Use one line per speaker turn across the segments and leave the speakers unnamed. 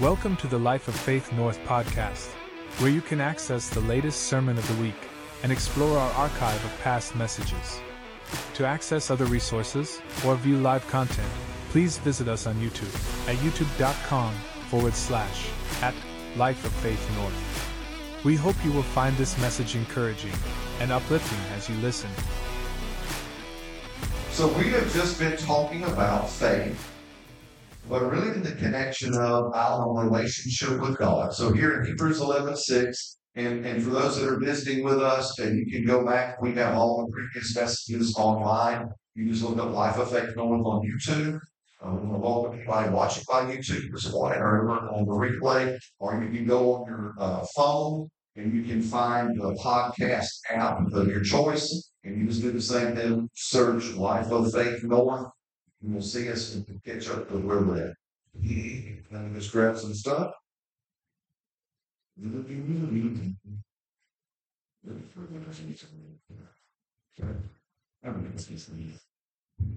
Welcome to the Life of Faith North podcast, where you can access the latest sermon of the week and explore our archive of past messages. To access other resources or view live content, please visit us on YouTube at youtube.com forward slash at Life of Faith North. We hope you will find this message encouraging and uplifting as you listen.
So we have just been talking about faith, but really in the connection of our relationship with God. So here in Hebrews 11, 6, and, and for those that are visiting with us, and you can go back, we have all the previous messages online. You just look up Life of Faith North on YouTube. Um, we welcome anybody watching by YouTube this morning or on the replay, or you can go on your uh, phone and you can find the podcast app of your choice and you just do the same thing, search Life of Faith North, and you'll see us and catch up with where we're at. Me just grab some stuff.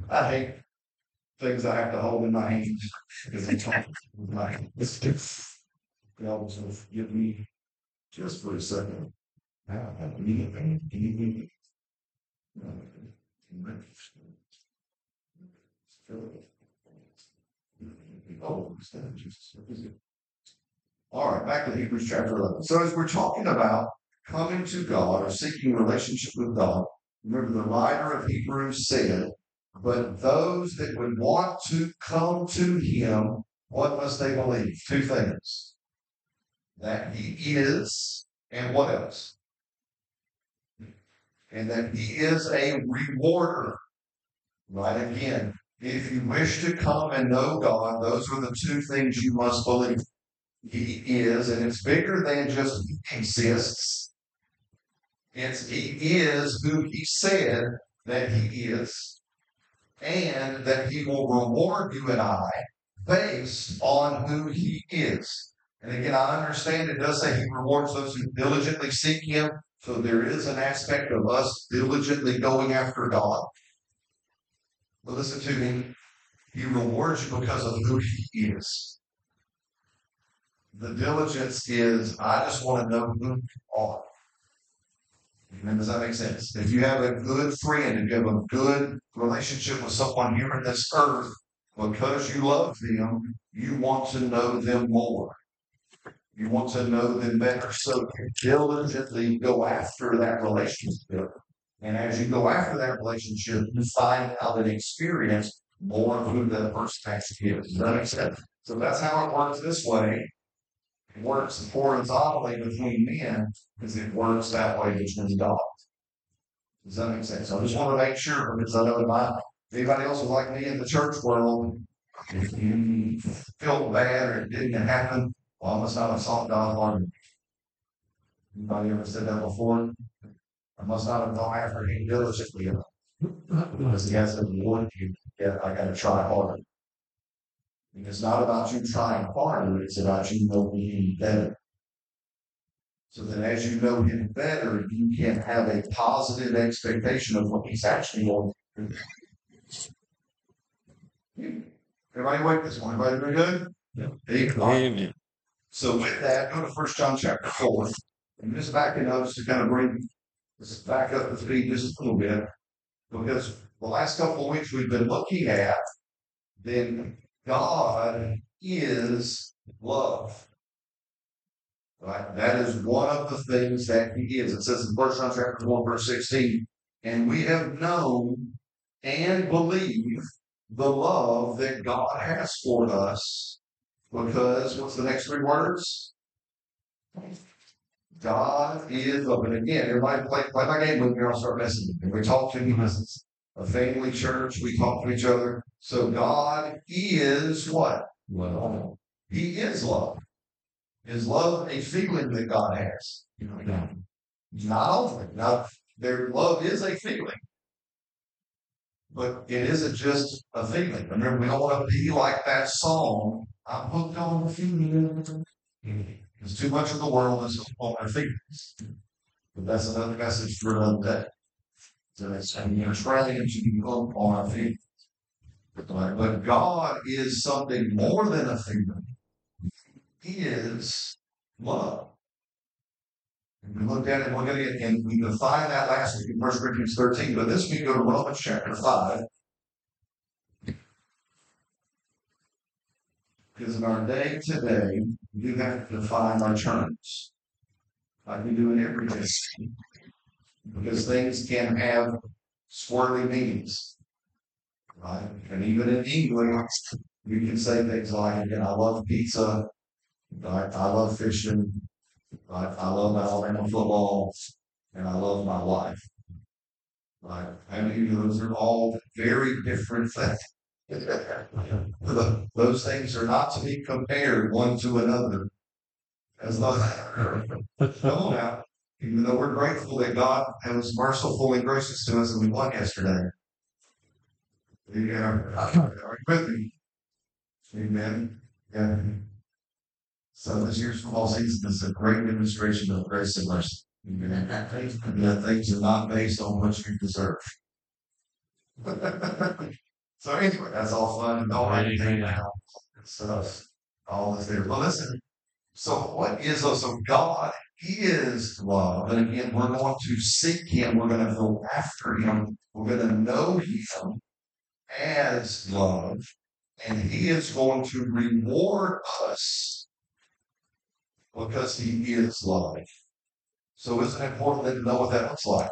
I hate things I have to hold in my hands because I'm talking with my hands. God will give me just for a second. I don't have need all right, back to Hebrews chapter 11. So, as we're talking about coming to God or seeking relationship with God, remember the writer of Hebrews said, But those that would want to come to Him, what must they believe? Two things that He is, and what else? and that he is a rewarder. Right again, if you wish to come and know God, those are the two things you must believe. He is, and it's bigger than just he exists. It's he is who he said that he is, and that he will reward you and I based on who he is. And again, I understand it does say he rewards those who diligently seek him, so there is an aspect of us diligently going after God. But listen to me. He rewards you because of who he is. The diligence is, I just want to know who you are. Amen. Does that make sense? If you have a good friend, if you have a good relationship with someone here on this earth, because you love them, you want to know them more. You want to know them better. So diligently go after that relationship. And as you go after that relationship, you find out an experience more of who that person actually is. Does that make sense? So that's how it works this way. It works horizontally between men because it works that way between dogs. Does that make sense? So I just want to make sure because I know that my if anybody else was like me in the church world, if you felt bad or it didn't happen, well, I must not have sought God's heart. Anybody ever said that before? I must not have gone after him diligently enough. Because he hasn't warned you yet. I got to try harder. And it's not about you trying harder, it's about you knowing him better. So that as you know him better, you can have a positive expectation of what he's actually going to do. Everybody wake this one? Everybody doing good? Yeah. Amen. So with that, go to First John chapter four, and just backing up to kind of bring this back up to speed just a little bit, because the last couple of weeks we've been looking at then God is love. Right? That is one of the things that He is. It says in First John chapter one, verse sixteen, and we have known and believe the love that God has for us because what's the next three words? God is love. And again, everybody play, play my game with me or I'll start messing with you. We talk to you as a family church. We talk to each other. So God is what? Love. He is love. Is love a feeling that God has? No. Not all Now, their love is a feeling. But it isn't just a feeling. Remember, we don't want to be like that song I'm hooked on the feelings. Mm-hmm. Because too much of the world is on my feelings. But that's another message for another day. So it's, and you're trying to be on our feelings. But God is something more than a feeling. He is love. And we looked at it, we're going to get, and we defined that last week in 1 Corinthians 13, but this week go to Romans chapter 5. Because in our day today, do have to define our terms. Like we do in every day. Because things can have swirly meanings. Right? And even in English, you can say things like, again, I love pizza, right? I love fishing, right? I love Alabama football, and I love my wife. Right? And those are all very different things. Those things are not to be compared one to another. As long come now, even though we're grateful that God was merciful and gracious to us and we won yesterday. Yeah, are you with me? Amen. Yeah. So this year's football season is a great demonstration of grace and mercy. Amen. That things are not based on what you deserve. so anyway, that's all fun and all right. Now. Stuff. All this there. Well, listen. So what is us? So God is love. And again, we're going to seek Him. We're going to go after Him. We're going to know Him as love. And He is going to reward us because He is love. So isn't it important to know what that looks like?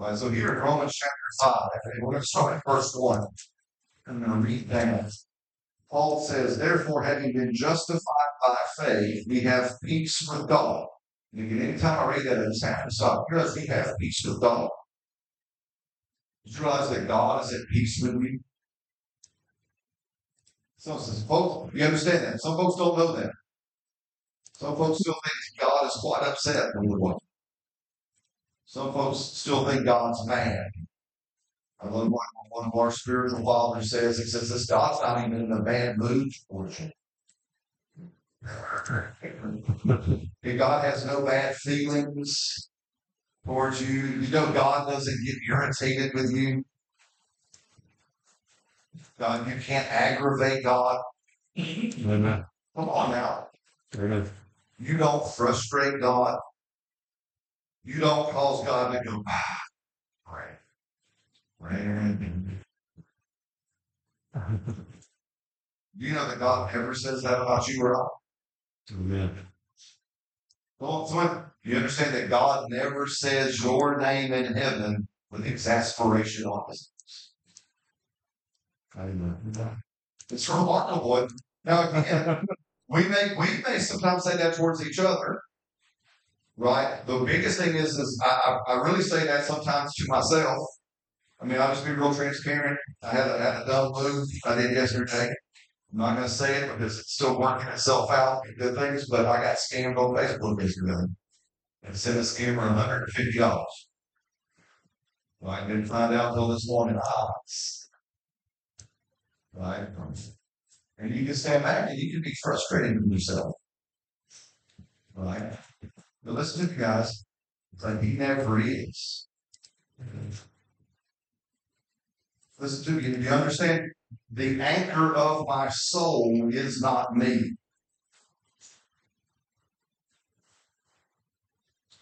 Right, so here in Romans chapter 5, we're going to start at verse 1. I'm going to read that. Paul says, Therefore, having been justified by faith, we have peace with God. And again, anytime I read that, I just have to stop. Because we have peace with God. Did you realize that God is at peace with you? Some folks, you understand that? Some folks don't know that. Some folks still think God is quite upset with we want. Some folks still think God's mad. I love what one of our spiritual fathers says. He says, This God's not even in a bad mood for you. God has no bad feelings towards you. You know, God doesn't get irritated with you. God, you can't aggravate God. Amen. Come on now. Amen. You don't frustrate God. You don't cause God to go, ah, pray. you know that God never says that about you or I? Amen. Well, so you understand that God never says your name in heaven with exasperation on his lips. Amen. It's remarkable. Now again, we may we may sometimes say that towards each other, right? The biggest thing is is I, I really say that sometimes to myself. I mean, I'll just be real transparent. I had a, had a dumb move I did yesterday. I'm not going to say it because it's still working itself out. and Good things, but I got scammed on Facebook yesterday and sent a scammer $150. Well, I didn't find out until this morning. Ah, right? And you can stand back and you can be frustrated with yourself. Right? But listen to guys. But he never is. Listen to me. Do you understand? The anchor of my soul is not me.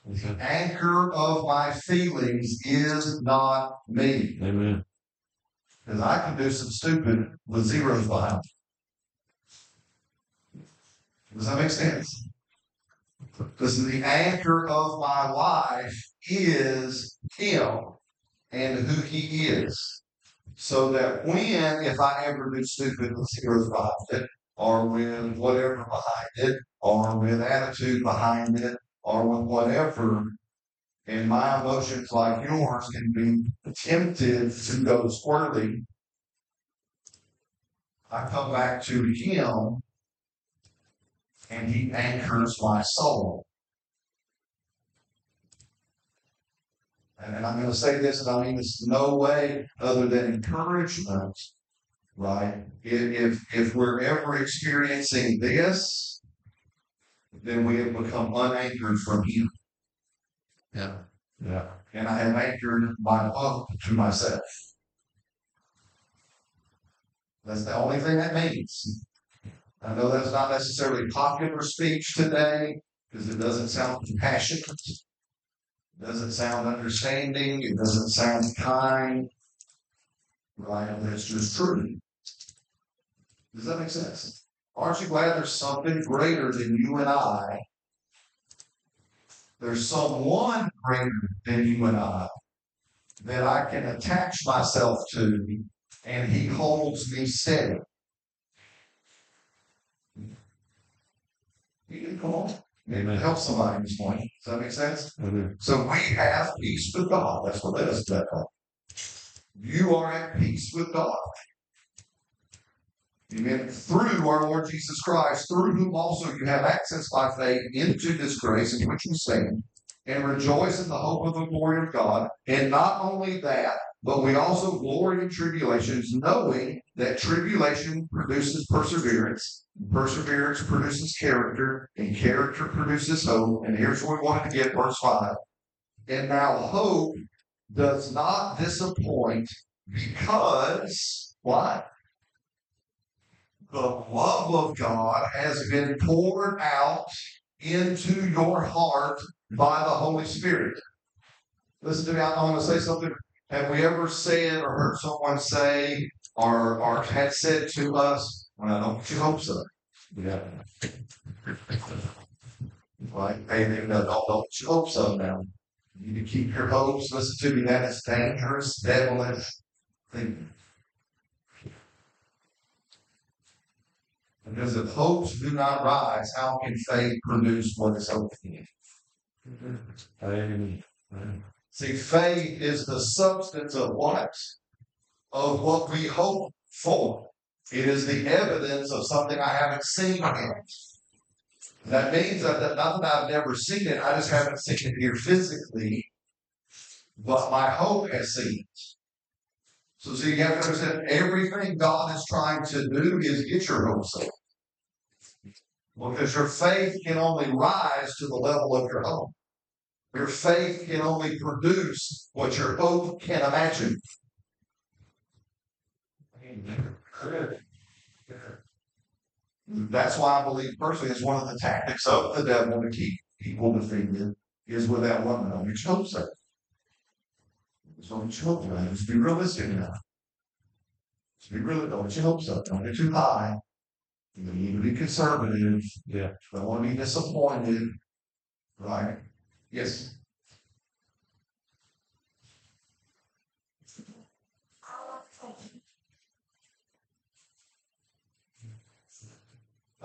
The anchor of my feelings is not me. Amen. Because I can do some stupid with zeros behind. Does that make sense? Because the anchor of my life is Him and who He is. So that when, if I ever do stupid zeros behind it, or with whatever behind it, or with attitude behind it, or with whatever, and my emotions like yours can be tempted to go squirrely, I come back to Him and he anchors my soul. And I'm going to say this, and I mean this no way other than encouragement, right? If, if we're ever experiencing this, then we have become unanchored from Him. Yeah. Yeah. And I have anchored my love to myself. That's the only thing that means. I know that's not necessarily popular speech today because it doesn't sound compassionate. It doesn't sound understanding. It doesn't sound kind. Right? That's just true. Does that make sense? Aren't you glad there's something greater than you and I? There's someone greater than you and I that I can attach myself to, and he holds me steady. You can come on. Maybe help somebody in this morning. Does that make sense? Mm-hmm. So we have peace with God. That's what led us to that point. You are at peace with God. Amen. Through our Lord Jesus Christ, through whom also you have access by faith into this grace in which you stand, and rejoice in the hope of the glory of God. And not only that, but we also glory in tribulations, knowing that tribulation produces perseverance, perseverance produces character, and character produces hope. And here's where we wanted to get verse 5. And now hope does not disappoint because what? The love of God has been poured out into your heart by the Holy Spirit. Listen to me, I want to say something. Have we ever said or heard someone say or, or had said to us, well, I don't you hope so? Yeah. Right? Hey, no, don't, don't you hope so now. You need to keep your hopes. Listen to me, that is dangerous, devilish thinking. Because if hopes do not rise, how can faith produce what is hoped in? Amen. See, faith is the substance of what? Of what we hope for. It is the evidence of something I haven't seen yet. That means that, that not that I've never seen it, I just haven't seen it here physically, but my hope has seen it. So see, you have to understand everything God is trying to do is get your hopes up. Because your faith can only rise to the level of your hope. Your faith can only produce what your hope can imagine. That's why I believe personally it's one of the tactics of the devil to keep people defeated is with that one on your choke set. So don't choke that. Just be realistic now. Just be really don't get your hopes up. Don't get too high. You need to be conservative. Yeah. Don't want to be disappointed. Right? Yes.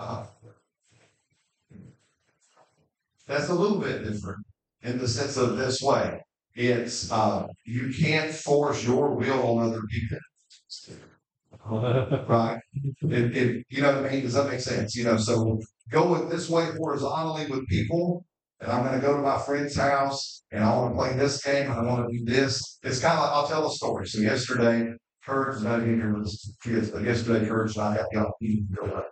Uh, that's a little bit different in the sense of this way. It's uh, you can't force your will on other people. right? It, it, you know what I mean? Does that make sense? You know, so go with this way horizontally with people, and I'm going to go to my friend's house, and I want to play this game, and I want to do this. It's kind of like I'll tell a story. So yesterday, Kurt, not here was kids, but yesterday, Kurt and I had the opportunity to go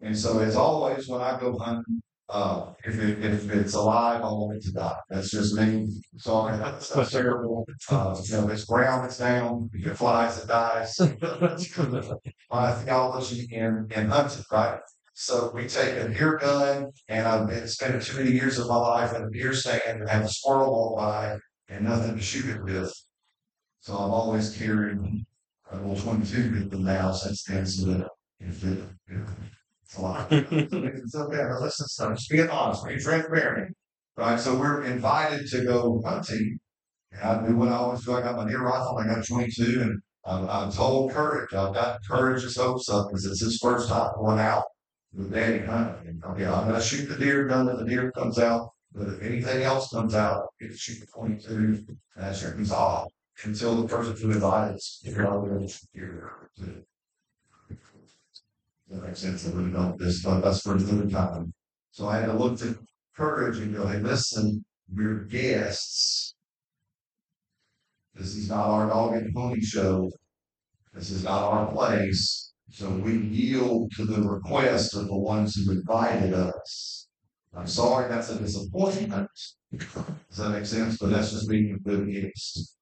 and so, as always, when I go hunting, uh, if, it, if it's alive, I want it to die. That's just me. Sorry, that's, that's terrible. Uh, you know, it's ground, it's down. If it flies, it dies. My theology in, in hunting, right? So we take a deer gun, and I've been spending too many years of my life in a deer stand and have a squirrel walk by and nothing to shoot it with. So I'm always carrying a little 22 with them now since then. So if it, if it's a lot. it's okay. Listen, son, just being honest, being transparent. Right? So we're invited to go hunting. And I do what I always do. I got my deer rifle. I got 22. And I'm, I'm told courage. I've got courage to hopes up because it's his first time going out with daddy hunting. And, okay, I'm going to shoot the deer gun when the deer comes out. But if anything else comes out, get to shoot the 22. And that's your resolve until the person who invited if you're not going to shoot the deer. That makes sense. I really don't. This, but that's for another time. So I had to look to courage and go, hey, listen, we're guests. This is not our dog and pony show. This is not our place. So we yield to the request of the ones who invited us. I'm sorry that's a disappointment. Does that make sense? But that's just being a good guest.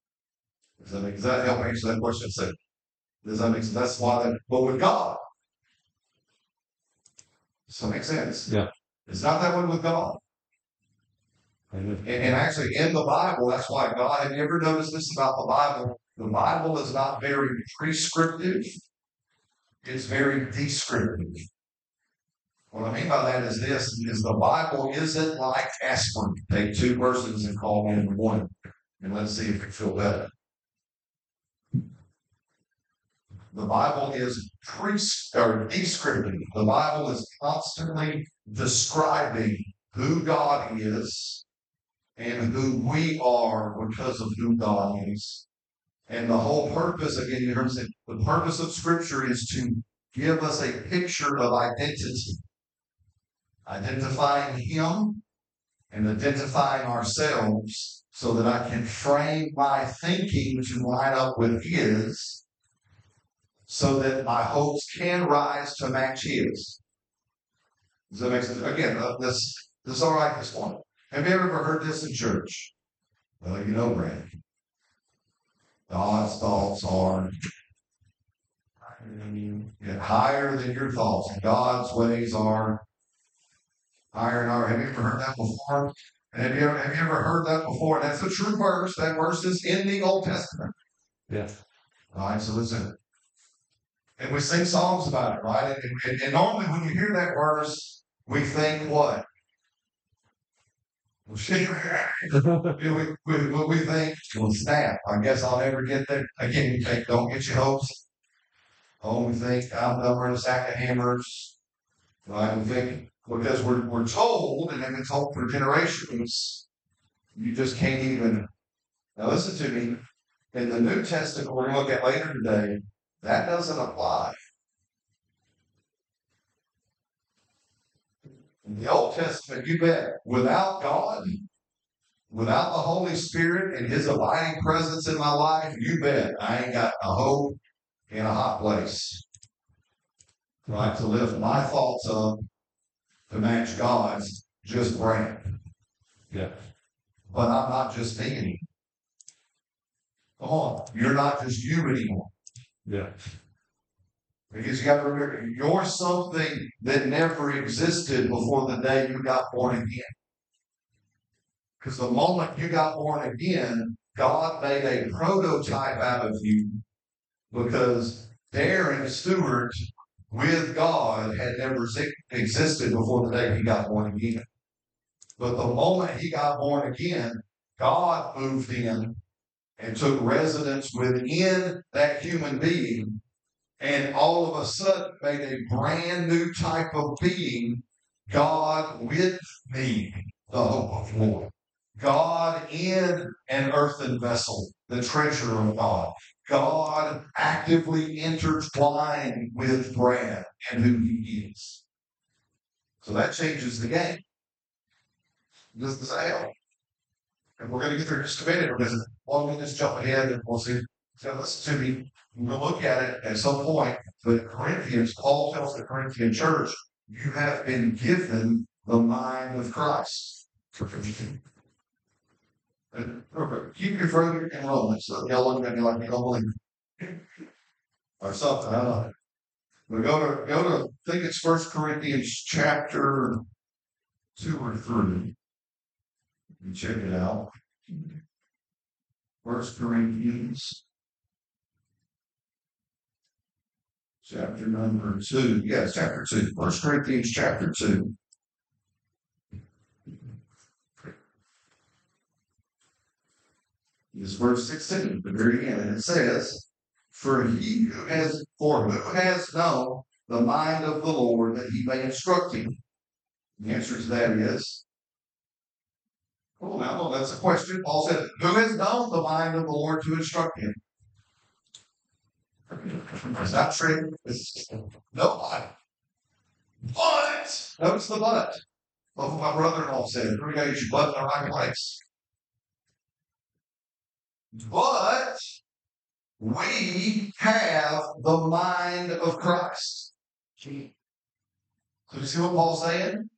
Does that, make, does that help answer that question? So, does that make sense? That's why that, but with God, Does that make sense?
Yeah.
It's not that way with God.
Amen.
And, and actually, in the Bible, that's why God, have you ever noticed this about the Bible? The Bible is not very prescriptive, it's very descriptive. What I mean by that is this is the Bible isn't like aspirin. Take two verses and call in one. And let's see if you feel better. The Bible is pres- or descriptive. The Bible is constantly describing who God is and who we are because of who God is. And the whole purpose, again, you heard me say, the purpose of Scripture is to give us a picture of identity, identifying Him and identifying ourselves so that I can frame my thinking to line up with His so that my hopes can rise to match His. Does that make sense? Again, uh, this, this is all right this morning. Have you ever heard this in church? Well, you know, Brad. God's thoughts are yeah, higher than your thoughts. God's ways are higher than our. Have you ever heard that before? Have you ever, have you ever heard that before? And That's a true verse. That verse is in the Old Testament.
Yeah.
All right, so listen. And we sing songs about it, right? And, and, and normally when you hear that verse, we think what? We, we, we, think, well, snap. I guess I'll never get there. Again, you think, don't get your hopes. Oh, we think I'm dumber than a sack of hammers. Right? We think because we're, we're told, and have been told for generations, you just can't even. Now, listen to me. In the New Testament, we're going to look at later today, that doesn't apply. In the Old Testament, you bet, without God, without the Holy Spirit and His abiding presence in my life, you bet I ain't got a hope in a hot place. Right? To lift my thoughts up to match God's just brand.
Yeah.
But I'm not just me anymore. Come on, you're not just you anymore.
Yeah.
Because you got to remember, you're something that never existed before the day you got born again. Because the moment you got born again, God made a prototype out of you because Darren Stewart with God had never existed before the day he got born again. But the moment he got born again, God moved in and took residence within that human being and all of a sudden made a brand new type of being, God with me, the hope of glory. God in an earthen vessel, the treasure of God. God actively intertwined with Brad and who he is. So that changes the game. This is hell. And we're going to get a minute because well, let me just jump ahead and we'll see. So listen to me. We'll look at it at some point. But Corinthians, Paul tells the Corinthian church, you have been given the mind of Christ. Keep your finger in Romans. So y'all looking at me like you don't believe me. Or something. I don't know. We go to go to I think it's First Corinthians chapter two or three. You check it out. First Corinthians chapter number two. Yes, chapter two. First Corinthians chapter two. Is verse 16, the very end, and it says, For he who has for who has known the mind of the Lord that he may instruct him. The answer to that is Oh, now that's a question. Paul said, Who has known the mind of the Lord to instruct him? Is that true? It's nobody. But notice the but. Love what my brother-in-law said. Here we go, you should butt in the right place. But we have the mind of Christ. So you see what Paul's saying?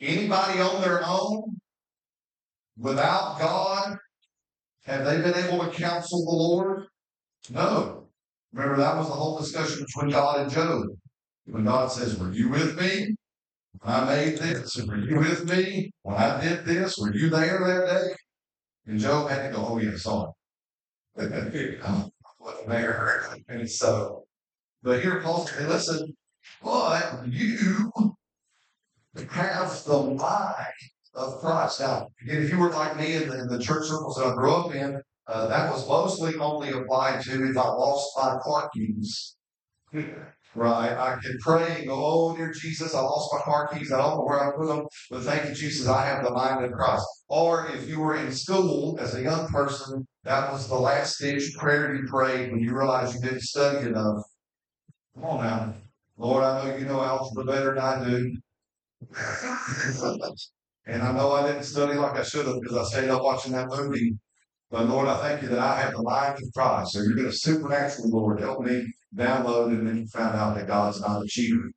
Anybody on their own, without God, have they been able to counsel the Lord? No. Remember, that was the whole discussion between God and Job. When God says, Were you with me? When I made this. And Were you with me when I did this? Were you there that day? And Job had to go, Oh, yeah, saw it. I wasn't there. And so, but here Paul said, Listen, but you have the mind of Christ. Now, again, if you were like me in the, in the church circles that I grew up in, uh, that was mostly only applied to if I lost my car keys. Right. I can pray and go, Oh, dear Jesus, I lost my car keys. I don't know where I put them. But thank you, Jesus, I have the mind of Christ. Or if you were in school as a young person, that was the last ditch prayer you prayed when you realized you didn't study enough. Come on now. Lord, I know you know algebra better than I do. and I know I didn't study like I should have because I stayed up watching that movie. But Lord, I thank you that I have the mind of Christ. So you're going to supernaturally, Lord, help me download. And then you found out that God's not a cheater.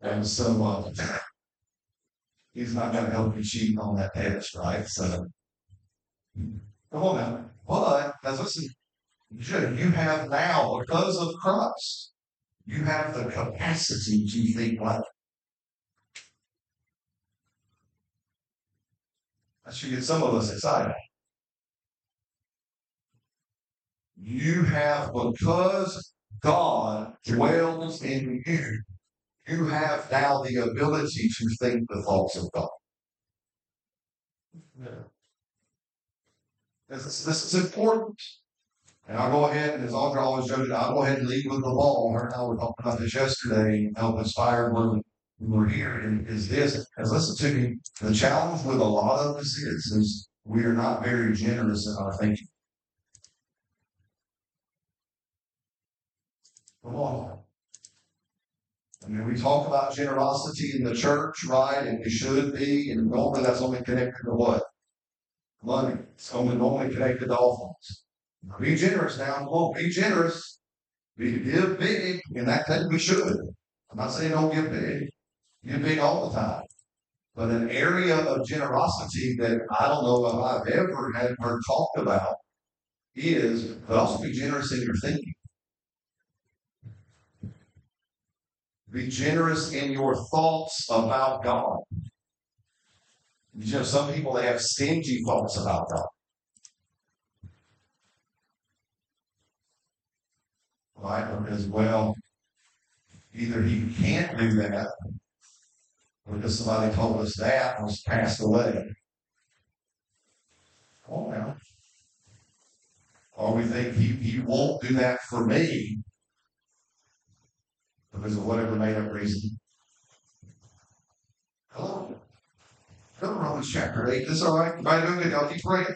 And so uh, he's not going to help me cheat on that test, right? So come on now. But as listen, you have now, because of Christ, you have the capacity to think like That should get some of us excited. You have, because God dwells in you, you have now the ability to think the thoughts of God. Yeah. This, this is important. And I'll go ahead, and as Audra always joked, I'll go ahead and lead with the ball. Her and I were talking about this yesterday, help inspire we were here, and is this, as listen to me, the challenge with a lot of us is, is we are not very generous in our thinking. Come on. I mean, we talk about generosity in the church, right? And we should be, and normally that's only connected to what? Money. It's only normally connected to all offerings. Be generous now. On, be generous. Be give big, and that thing we should. I'm not saying don't give big. Give big all the time. But an area of generosity that I don't know if I've ever had heard talked about is, but also be generous in your thinking. Be generous in your thoughts about God. You know, some people they have stingy thoughts about God. Right? Because, well, either he can't do that because somebody told us that was passed away. Oh, now. Or we think he, he won't do that for me because of whatever made up reason. Hello? Go to Romans chapter 8. This all right? Everybody doing good? Y'all keep praying.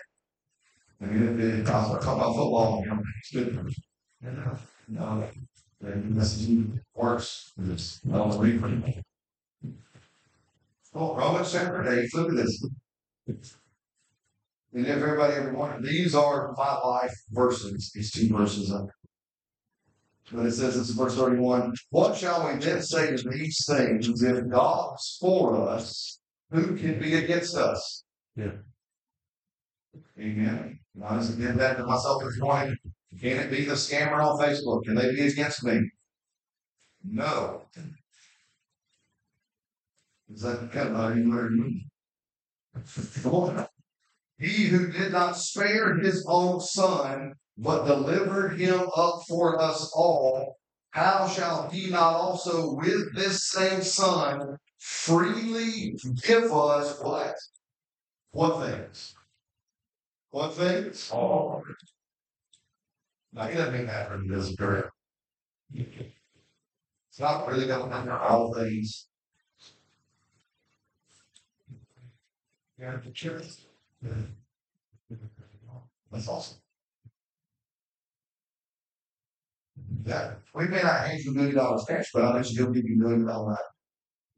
And I'll talk about football. You know, it's good for you no, the messaging works. It's not read for you. Oh, Romans chapter 8. Look at this. And if everybody ever wanted, these are my life verses, these two verses up. But it says this in verse 31 What shall we then say to these things? If God is for us, who can be against us?
Yeah.
Amen. I just did that to myself this morning. Can it be the scammer on Facebook? Can they be against me? No. Is that kind of? He who did not spare his own son, but delivered him up for us all, how shall he not also with this same son freely give us what? What things? What things? All. Now he doesn't mean that from this girl. It's not really going to cover all things. Yeah, the church. That's awesome. That we may not hand you a million dollars cash, but I'll you give you a million dollars.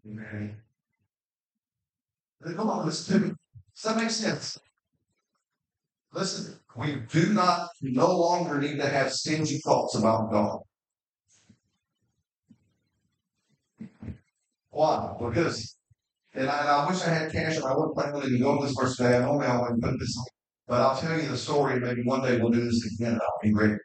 Amen. Come on, listen to me. Does that make sense? Listen, we do not no longer need to have stingy thoughts about God. Why? Because, and I, and I wish I had cash and I wouldn't plan to go this first day. I only I would put this on. But I'll tell you the story. Maybe one day we'll do this again. And I'll be great.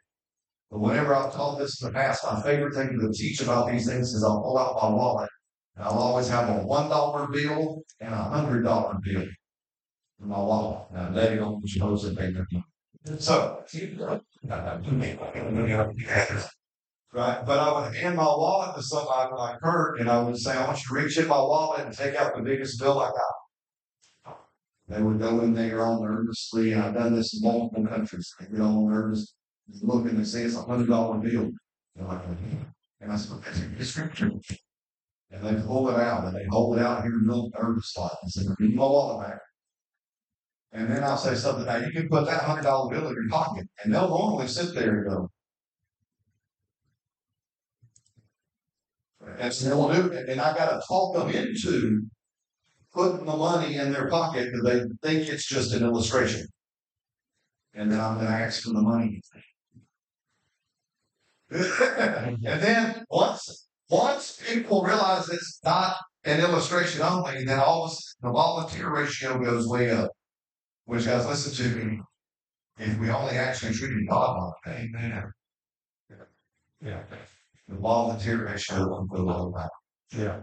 But whenever I've taught this in the past, my favorite thing to teach about these things is I'll pull out my wallet And I'll always have a one dollar bill and a hundred dollar bill in my wallet. And I Now, Daddy don't suppose it ain't nothing. So. Right, but I would hand my wallet to somebody like Kurt and I would say, I want you to reach in my wallet and take out the biggest bill I got. They would go in there all nervously, and I've done this in multiple countries. They get all nervous, look and say it's a hundred dollar bill. They're like, and I said, that's a description. And they pull it out and they hold it out here real nervous like, and say, give me my wallet back. And then I'll say something, now you can put that hundred dollar bill in your pocket, and they'll normally sit there and go. And so do it, and I gotta talk them into putting the money in their pocket because they think it's just an illustration. And then I'm gonna ask for the money. and then once once people realize it's not an illustration only, then all of a sudden the volunteer ratio goes way up. Which guys, listen to me. If we only actually treated God like that, amen.
Yeah.
Volunteer ratio will go low.
Yeah.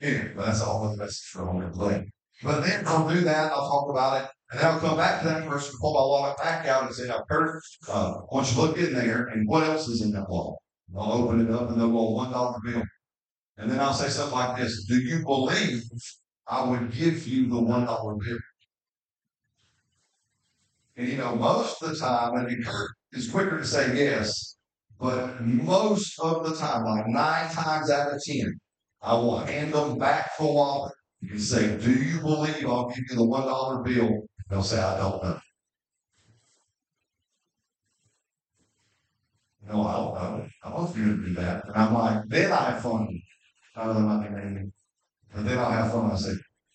Anyway, but that's all the message for and play. But then I'll do that, I'll talk about it, and then I'll come back to that person, pull my wallet back out and say, now, Kurt, uh, I want you to look in there, and what else is in that wallet? And I'll open it up and they'll go one dollar bill. And then I'll say something like this, do you believe I would give you the one dollar bill? And you know, most of the time, I mean, Kurt is quicker to say yes, but most of the time, like nine times out of ten, I will hand them back the wallet and say, Do you believe I'll give you the one dollar bill? They'll say, I don't know. No, I don't know. I want you to do that. And I'm like, then I have fun. I don't know anything. But then I'll have fun. I say,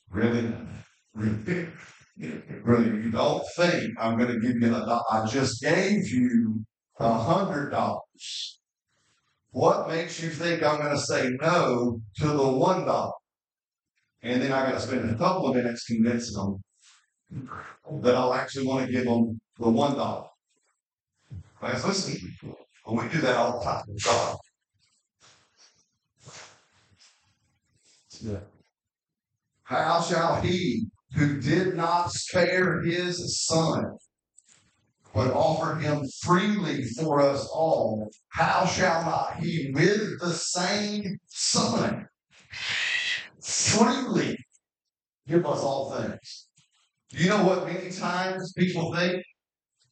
Really? Really? Really? You don't think I'm gonna give you a dollar? I just gave you a hundred dollars. What makes you think I'm going to say no to the one dollar? And then I got to spend a couple of minutes convincing them that I'll actually want to give them the one dollar. Guys, listen, we do that all the time with God.
Yeah.
How shall he who did not spare his son, but offer him freely for us all, how shall not he with the same Son freely give us all things? Do you know what many times people think?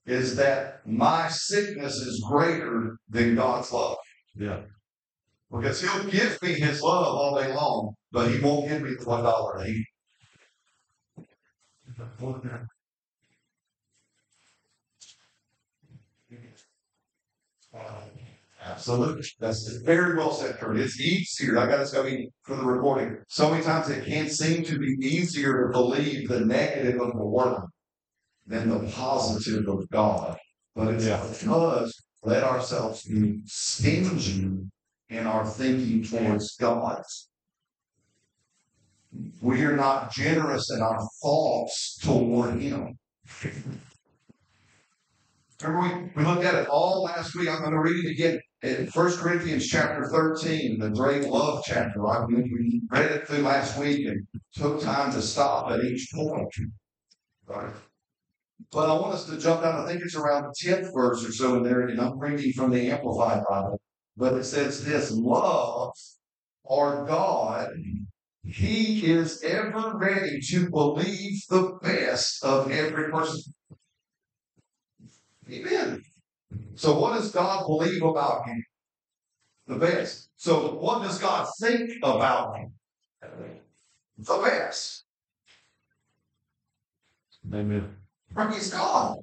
Is that my sickness is greater than God's love.
Yeah.
Because he'll give me his love all day long, but he won't give me the one dollar to Absolutely. That's very well said, Kurt. It's easier. I got this going for the recording. So many times it can't seem to be easier to believe the negative of the world than the positive of God. But it's
Yeah.
because let ourselves be stingy in our thinking towards God. We are not generous in our thoughts toward Him. Remember, we, we looked at it all last week. I'm going to read it again in 1 Corinthians chapter 13, the great love chapter. Right? We, read it through last week and took time to stop at each point. Right? But I want us to jump down, I think it's around the 10th verse or so in there, and I'm reading from the Amplified Bible. But it says this love or God, He is ever ready to believe the best of every person. Amen. So, what does God believe about you? The best. So, what does God think about you? The best.
Amen.
Praise God.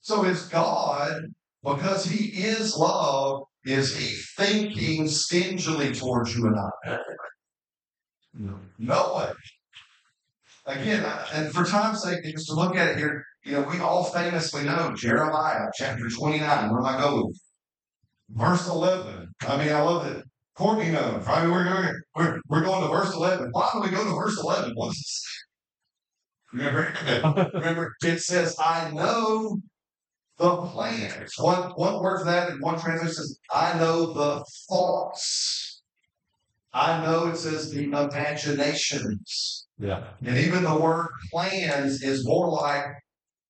So, is God, because He is love, is He thinking stingily towards you and I?
No.
No way. Again, and for time's sake, just to look at it here, you know, we all famously know Jeremiah chapter 29. Where am I oh, going? Verse 11. I mean, I love it. Courtney knows. Right? We're, going, we're, we're going to verse 11. Why do we go to verse 11? What does it say? Remember? Remember, it says, I know the plans. One, one word for that in one translation says, I know the thoughts I know it says the imaginations.
Yeah.
And even the word plans is more like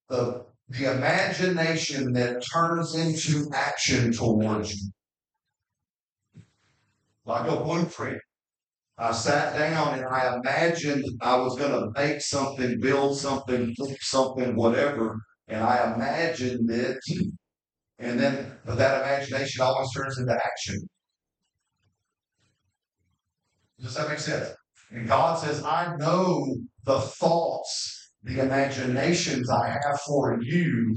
the the imagination that turns into action towards you. Like a blueprint. I sat down and I imagined I was going to make something, build something, flip something, whatever. And I imagined it. And then that imagination always turns into action. Does that make sense? And God says, I know the thoughts, the imaginations I have for you,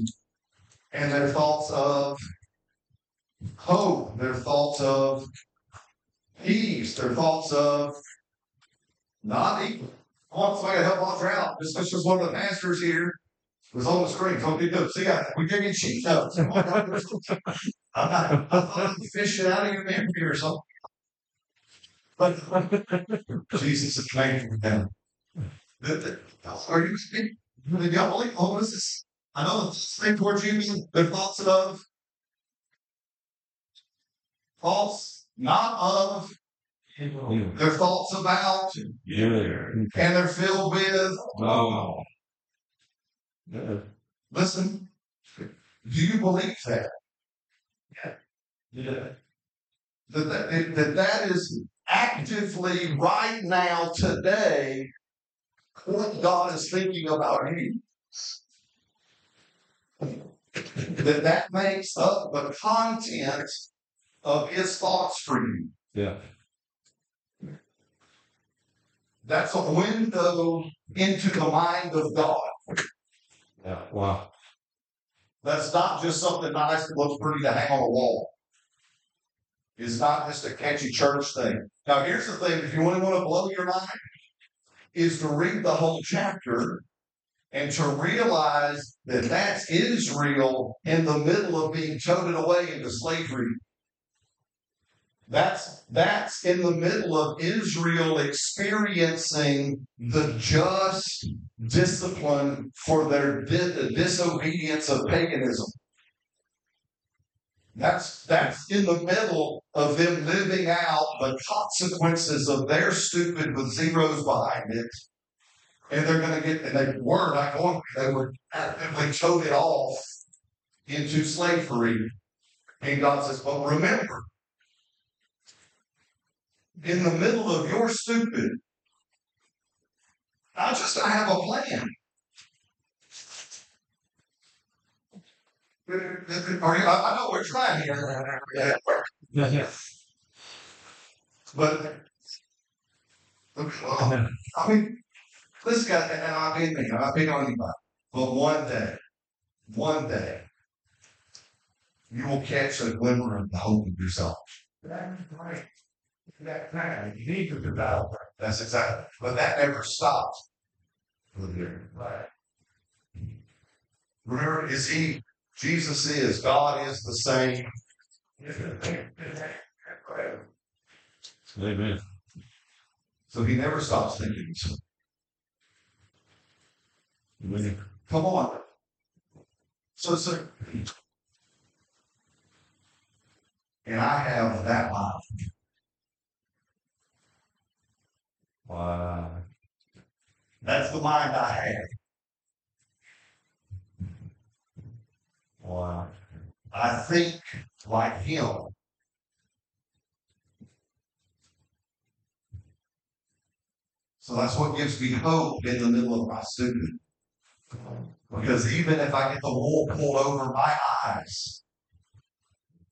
and their thoughts of hope, their thoughts of peace, their thoughts of not equal. I want somebody to help Walter out. This, this was one of the pastors here. was on the screen. Told me to see, I, we giving cheat notes. I'm not, I thought I'd fish it out of your memory or something. But Jesus is playing for them. The, the, are you speaking? The diabolic homelessness? I know the thing towards you mean the thoughts of false, not of their thoughts about,
Yeah.
and they're filled with.
Oh. Yeah.
Listen, do you believe that?
Yeah. Yeah.
That that, that, that is actively right now, today, what God is thinking about you. That that makes up the content of his thoughts for you.
Yeah.
That's a window into the mind of God.
Yeah. Wow.
That's not just something nice that looks pretty to hang on a wall. It's not just a catchy church thing. Now, here's the thing if you really want to blow your mind, is to read the whole chapter and to realize that that's Israel in the middle of being toted away into slavery. That's that's in the middle of Israel experiencing the just discipline for their di- disobedience of paganism. That's that's in the middle of them living out the consequences of their stupid with zeros behind it. And they're going to get, and they were not going, they were actively it off into slavery. And God says, but remember, in the middle of your stupid, I just I have a plan. Are you, I I know we're trying here,
Yeah. Yeah.
but well, I mean, this guy, and I mean me, I'm not being on anybody, but one day, one day, you will catch a glimmer of the hope of yourself. That's right. That plan, you need to develop. That's exactly, but that never stops. Right. Remember, is he, Jesus is, God is the same.
Amen.
So he never stops thinking.
Amen.
Come on. So, so, and I have that mind.
Wow.
That's the mind I have.
Wow.
I think like him. So that's what gives me hope in the middle of my stupid. Because even if I get the wool pulled over my eyes,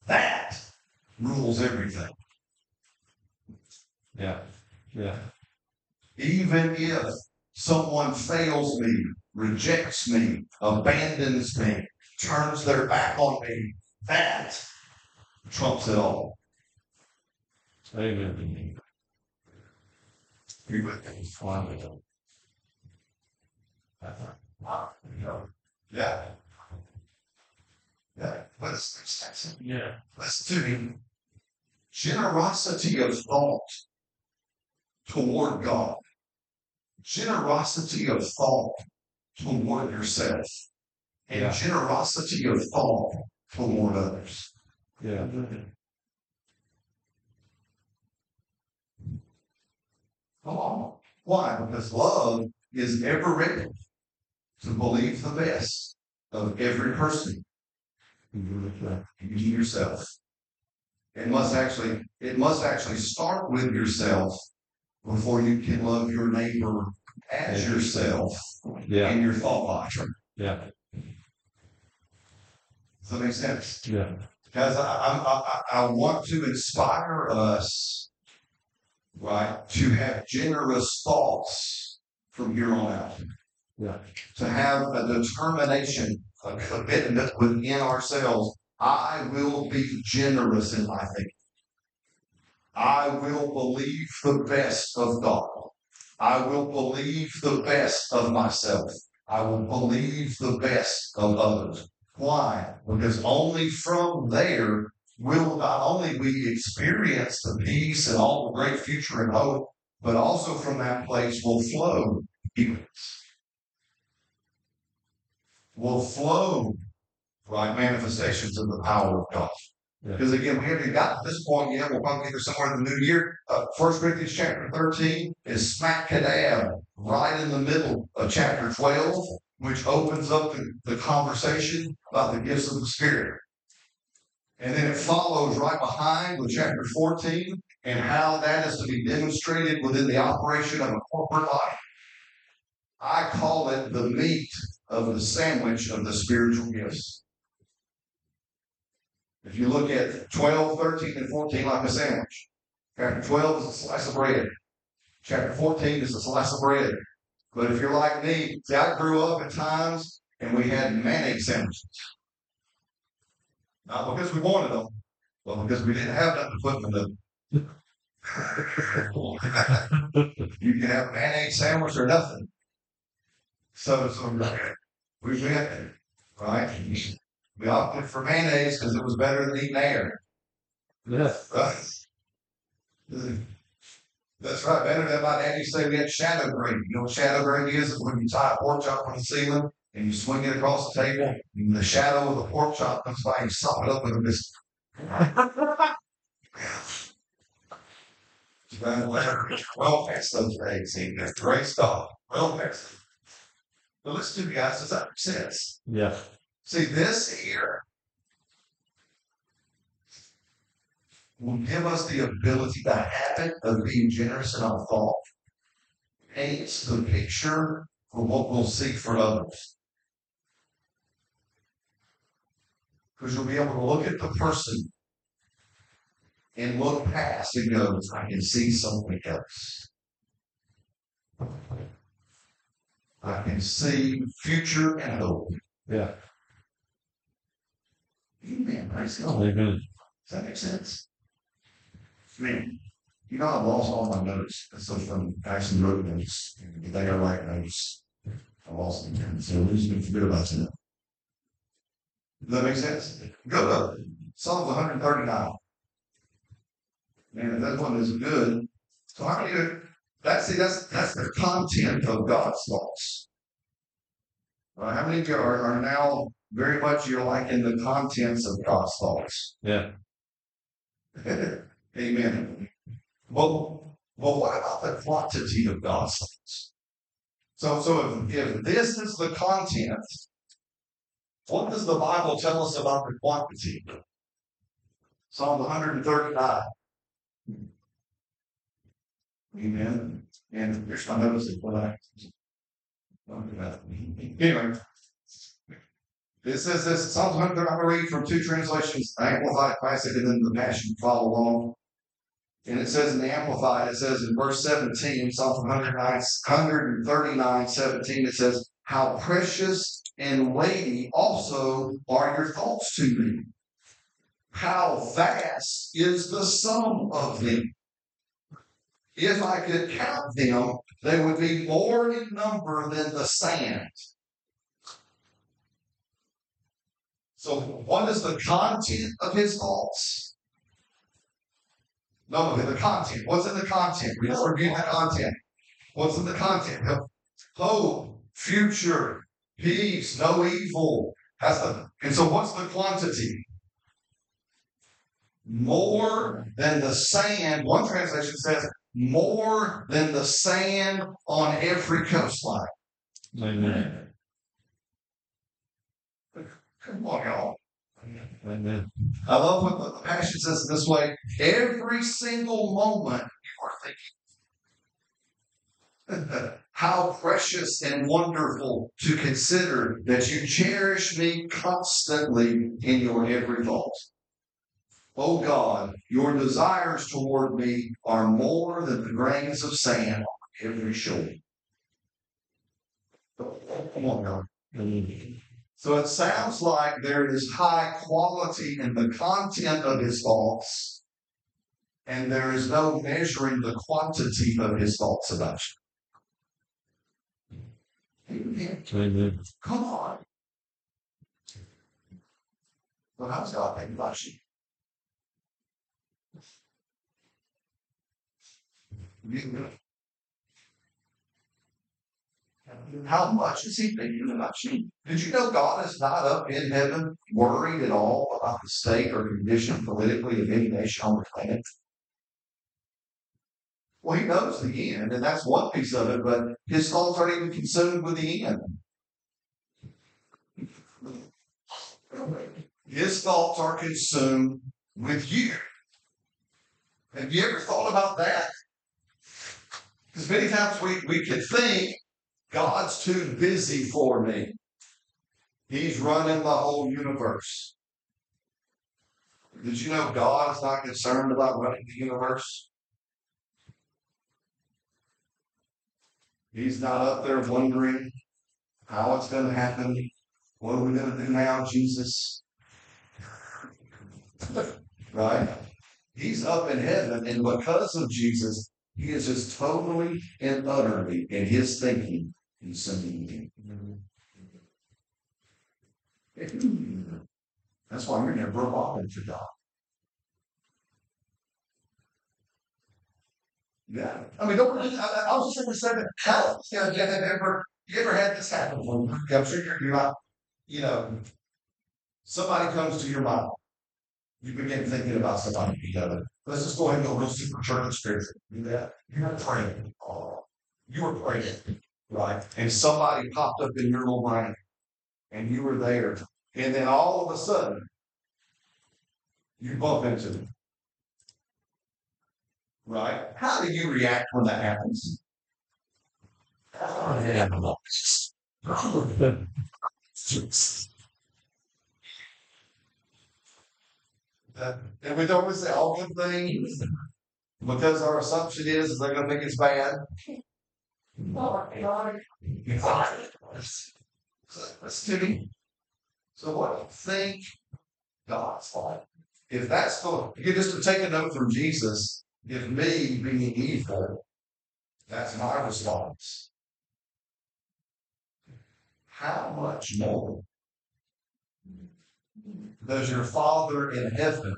that rules everything.
Yeah. Yeah.
Even if someone fails me, rejects me, abandons me, turns their back on me, that trumps it all.
Amen.
You with me?
Wow.
Yeah. Yeah. It's,
Yeah.
to me. Generosity of thought toward God. Generosity of thought toward yourself. And
Yeah.
generosity of thought toward others.
Yeah.
Come on. Why? Because love is ever ready to believe the best of every person, mm-hmm. including yourself. It must actually, it must actually start with yourself before you can love your neighbor as yourself
Yeah.
in your thought doctrine.
Yeah.
Does that make sense?
Yeah.
Guys, I, I, I, I want to inspire us, right, to have generous thoughts from here on out.
Yeah.
To have a determination, a commitment within ourselves. I will be generous in my thinking. I will believe the best of God. I will believe the best of myself. I will believe the best of others. Why? Because only from there will not only we experience the peace and all the great future and hope, but also from that place will flow healings. Will flow right manifestations of the power of God.
Yeah.
Because again, we haven't gotten to this point yet. We'll probably get there somewhere in the new year. Uh, First Corinthians chapter 13 is smack dab right in the middle of chapter 12, which opens up the, the conversation about the gifts of the Spirit. And then it follows right behind with chapter 14 and how that is to be demonstrated within the operation of a corporate life. I call it the meat of the sandwich of the spiritual gifts. If you look at 12, 13, and 14 like a sandwich, chapter 12 is a slice of bread. Chapter 14 is a slice of bread. But if you're like me, see, I grew up at times and we had mayonnaise sandwiches. Not because we wanted them, but because we didn't have nothing to put in them. you can have a mayonnaise sandwich or nothing. So, so we went, right? We opted for mayonnaise because it was better than eating air.
Yes.
Right? That's right. Better than my dad used to say we had shadow gravy. You know what shadow gravy is? It's when you tie a pork chop on the ceiling and you swing it across the table, and the shadow of the pork chop comes by and you sop it up with a biscuit. well past those days, see, that's great stuff. Well past. But to me, guys, does that make sense?
Yeah.
See, this here will give us the ability, the habit of being generous in our thought, paints the picture for what we'll seek for others. Because you'll be able to look at the person and look past and go, I can see something else. I can see future and hope.
Yeah.
Amen. Praise God.
Amen.
Does that make sense? I mean, you know, I've lost all my notes. And so from actually wrote notes, they are like notes. I lost them. So we're just going to forget about that. Does that make sense? Go to Psalms 139. Man, that one is good. So how many of that's see that's that's the content of God's thoughts. How many of you are, are now very much you're like in the contents of God's thoughts?
Yeah.
Amen. Well, well, what about the quantity of thoughts? So, so if, if this is the content, what does the Bible tell us about the quantity? Psalm 139. Amen. And here's my notice of what I. Anyway, it says this Psalm 100, I'm going to read from two translations, Amplified Classic and then the Passion follow along. And it says in the Amplified, it says in verse 17, Psalm 109, 139, 17, it says, How precious and weighty also are your thoughts to me. How vast is the sum of them. If I could count them, they would be more in number than the sand. So, what is the content of his thoughts? No, the content. What's in the content? We just review the content. What's in the content? Hope, future, peace, no evil. That's the, and so, what's the quantity? More than the sand. One translation says more than the sand on every coastline.
Amen.
Come on, y'all.
Amen.
I love what the Passion says this way. Every single moment you are thinking, how precious and wonderful to consider that you cherish me constantly in your every thought. Oh God, your desires toward me are more than the grains of sand on every shore. Oh, come on, God. So it sounds like there is high quality in the content of his thoughts, and there is no measuring the quantity of his thoughts about you.
Amen.
Come on. How's God think about you? You- How much is he thinking about you? Did you know God is not up in heaven worried at all about the state or condition politically of any nation on the planet? Well, he knows the end, and that's one piece of it, but his thoughts aren't even consumed with the end. His thoughts are consumed with you. Have you ever thought about that? Because many times we, we can think God's too busy for me. He's running the whole universe. Did you know God is not concerned about running the universe? He's not up there wondering how it's going to happen. What are we going to do now, Jesus? right? He's up in heaven, and because of Jesus, he is just totally and utterly in his thinking concerning him. Mm-hmm. That's why you're never bothered to God. Yeah, I mean, don't. I, I was just going to say that. Hell, you know, you ever you ever had this happen? I'm sure you're, not. You know, somebody comes to your mind. You begin thinking about somebody together. Let's just go ahead and go real super church spiritual. Do that. You're not praying. Oh, you were praying, right? And somebody popped up in your little brain, and you were there, and then all of a sudden, you bump into them. Right? How do you react when that happens?
Oh, yeah.
Uh, and we don't always say all good things because our assumption is, is they're going to think it's bad. Me. So what do you think God's like? If that's the, you just to take a note from Jesus, if me being evil, that's my response. How much more does your Father in heaven,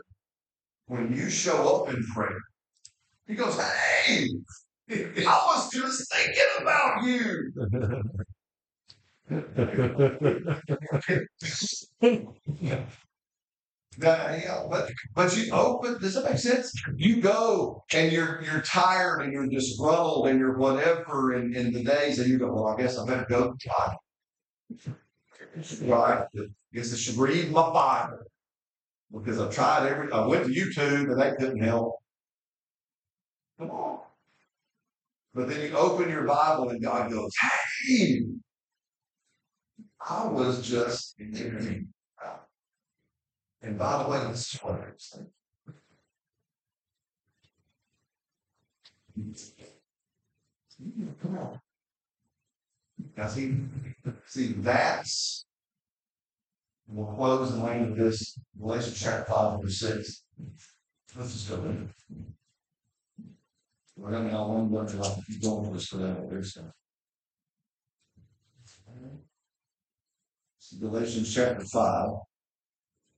when you show up in prayer, He goes, Hey, I was just thinking about you. Now, but but you oh, open. Does that make sense? You go and you're you're tired and you're disgruntled and you're whatever in, in the days and you go, well, I guess I better go. to God. Right? I guess I should read my Bible because I've tried every. I went to YouTube and that couldn't help. Come on. But then you open your Bible and God goes, "Hey, I was just thinking." And by the way, this is what I was thinking. Come on. Now see, see, that's we'll close the lane of this Galatians chapter five verse six. Let's just go in. We're gonna have one bunch of keep going with this for that other stuff. Galatians chapter five.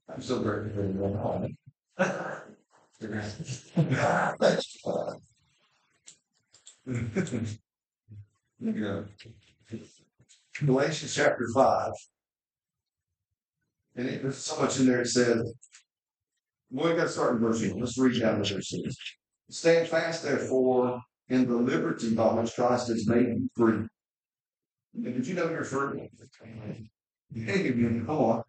I'm so grateful for you on Yeah. Galatians chapter five. And it, there's so much in there it says, well, we got to start in verse one. Let's read down to verse six. Stand fast, therefore, in the liberty by which Christ has made you free. And Did you know you're free? Hey, come on.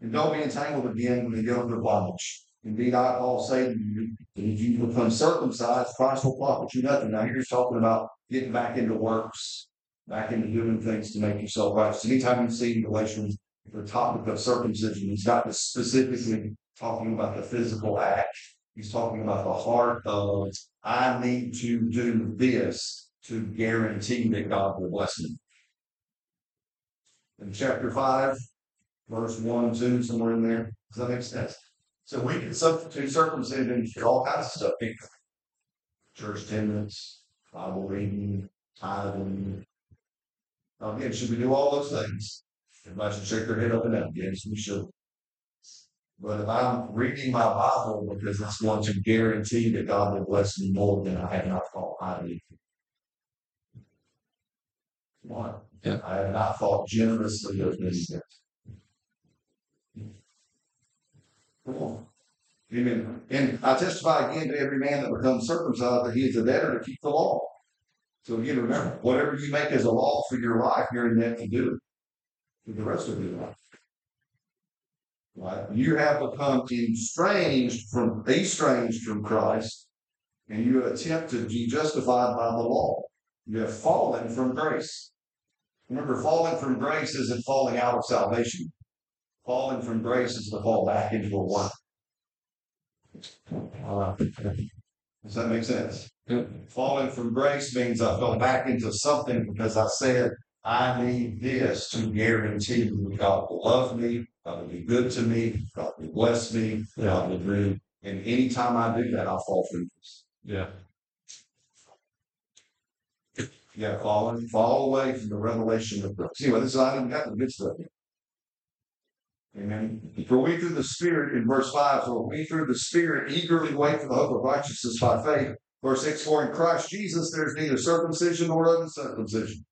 And don't be entangled again when you go into bondage. Indeed, I Paul say to you, that if you become circumcised, Christ will profit you nothing. Now, here's talking about getting back into works, back into doing things to make yourself righteous. Anytime you see in Galatians the topic of circumcision, he's not specifically talking about the physical act. He's talking about the heart of, I need to do this to guarantee that God will bless me. In chapter 5, verse 1, 2, somewhere in there. Does that make sense? So we can substitute circumcision for all kinds of stuff. Church attendance, Bible reading, tithing. Again, should we do all those things? Everybody should shake their head up and down. Yes, we should. But if I'm reading my Bible because it's going to guarantee that God will bless me more than I have not thought highly. One,
Yeah.
I have not thought generously of this. Come on. Amen. And I testify again to every man that becomes circumcised that he is a debtor to keep the law. So again, remember, whatever you make as a law for your life, you're in debt to do it for the rest of your life. Right? You have become estranged from estranged from Christ, and you attempt to be justified by the law. You have fallen from grace. Remember, falling from grace isn't falling out of salvation. Falling from grace is to fall back into a.
Uh,
Does that make sense? Falling from grace means I fell back into something because I said, I need this to guarantee that God will love me, God will be good to me, God will bless me, God will do. And anytime I do that, I'll fall through this.
yeah.
Yeah, falling, fall away from the revelation of God. See, well, this is, I haven't got the good stuff. Amen. For we through the Spirit, in verse 5, for we through the Spirit eagerly wait for the hope of righteousness by faith. Verse 6, for in Christ Jesus there's neither circumcision nor uncircumcision.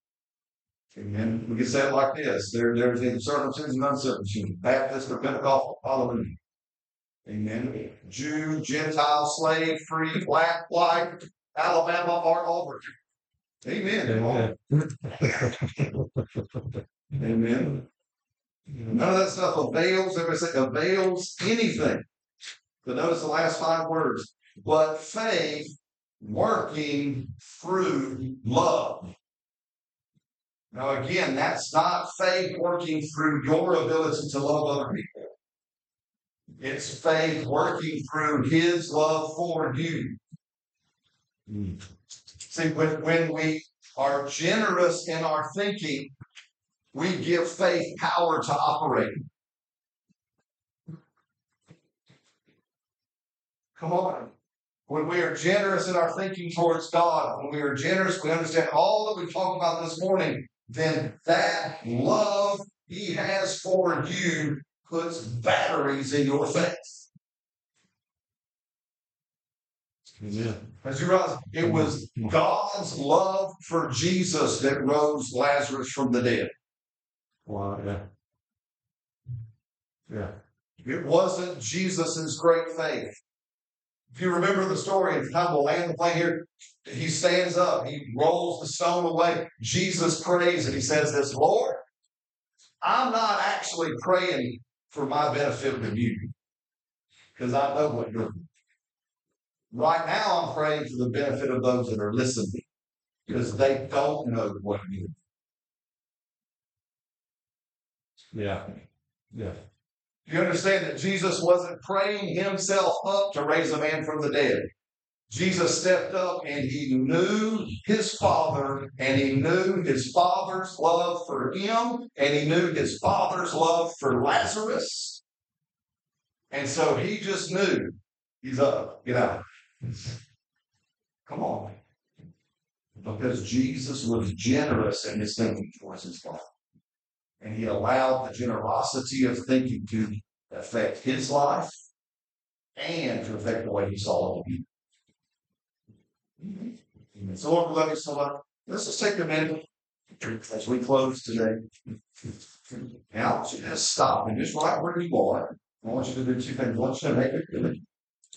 Amen. We can say it like this there, there's neither circumcision nor uncircumcision, Baptist or Pentecostal. Hallelujah. Amen. Jew, Gentile, slave, free, black, white, Alabama, or Auburn. Amen. Amen. None of that stuff avails, everybody say avails anything. But notice the last five words. But faith working through love. Now again, that's not faith working through your ability to love other people. It's faith working through his love for you. Hmm. See, when, when we are generous in our thinking, we give faith power to operate. Come on. When we are generous in our thinking towards God, when we are generous, we understand all that we talked about this morning, then that love He has for you puts batteries in your faith. As you realize, it mm-hmm. was God's love for Jesus that rose Lazarus from the dead.
Wow. Yeah. Yeah.
It wasn't Jesus's great faith. If you remember the story, the time we'll land the plane here, he stands up, he rolls the stone away. Jesus prays and he says this, Lord, I'm not actually praying for my benefit with you. Because I know what you're doing. Right now I'm praying for the benefit of those that are listening. Because they don't know what you're doing.
Yeah. Yeah.
You understand that Jesus wasn't praying himself up to raise a man from the dead. Jesus stepped up and he knew his father and he knew his father's love for him and he knew his father's love for Lazarus. And so he just knew he's up, get out. Come on. Because Jesus was generous in his thinking towards his father. And he allowed the generosity of thinking to affect his life and to affect the way he saw other people. So, Lord, love you so much. Let's just take a minute as we close today. Now, I want you to just stop and just right where you are. I want you to do two things. I want you to make it good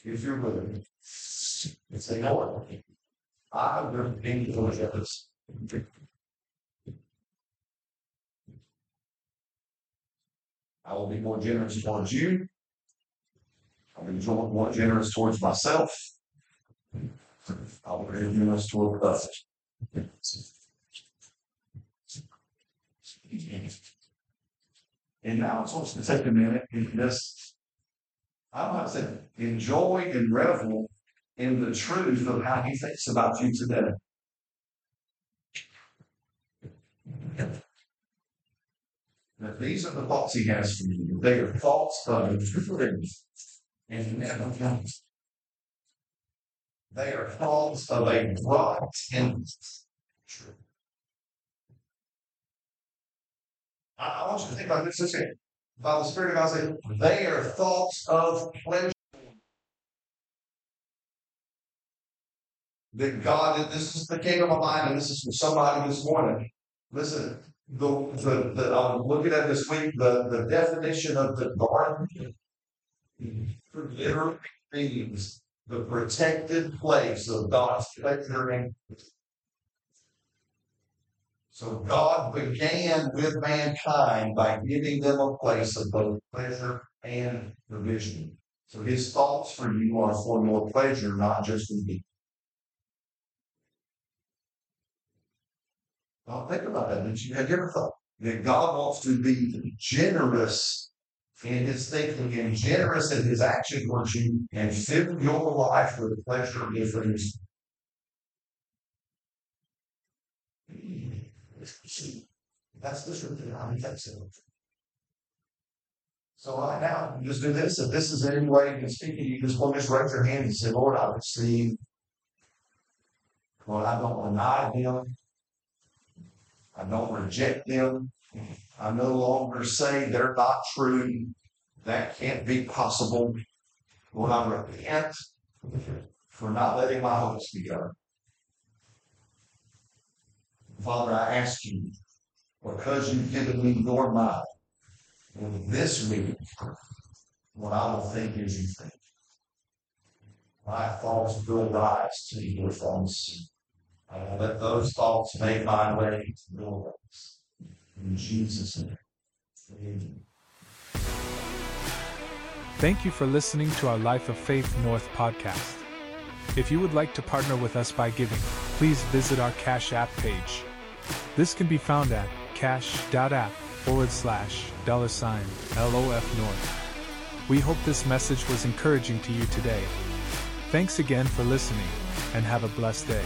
if you're willing. And say, Lord, I will be generous. I will be more generous towards you. I'll be more generous towards myself. I'll be generous toward others. And now it's supposed to take a minute and just, I don't how to say, enjoy and revel in the truth of how he thinks about you today. Now, these are the thoughts he has for you. They are thoughts of truth and never comes. They are thoughts of a and truth. I, want you to think about this. Here. By the Spirit of God, say, they are thoughts of pleasure. That God, this is the king of mind, and this is for somebody this morning. Listen, the the, the I'm looking at this week, the, the definition of the garden literally means the protected place of God's pleasure so God began with mankind by giving them a place of both pleasure and provision. So his thoughts for you are for your pleasure, not just for you. Think about that. Did you have you ever thought that God wants to be generous in his thinking and generous in his action towards you and fill your life with pleasure and? That's the truth he thinks it. So I now, just do this. If this is any way you can speak to you, just want to just raise your hand and say, Lord, I receive. Lord, I don't deny them. I don't reject them. I no longer say they're not true. That can't be possible. Lord, I repent for not letting my hopes be governed. Father, I ask you, because you've given me your mind, in this week, what I will think as you think. My thoughts will rise to your thoughts. Uh, let those thoughts make my way to your ways. In Jesus' name. Amen.
Thank you for listening to our Life of Faith North podcast. If you would like to partner with us by giving, please visit our Cash App page. This can be found at cash.app forward slash dollar sign LOF North. We hope this message was encouraging to you today. Thanks again for listening, and have a blessed day.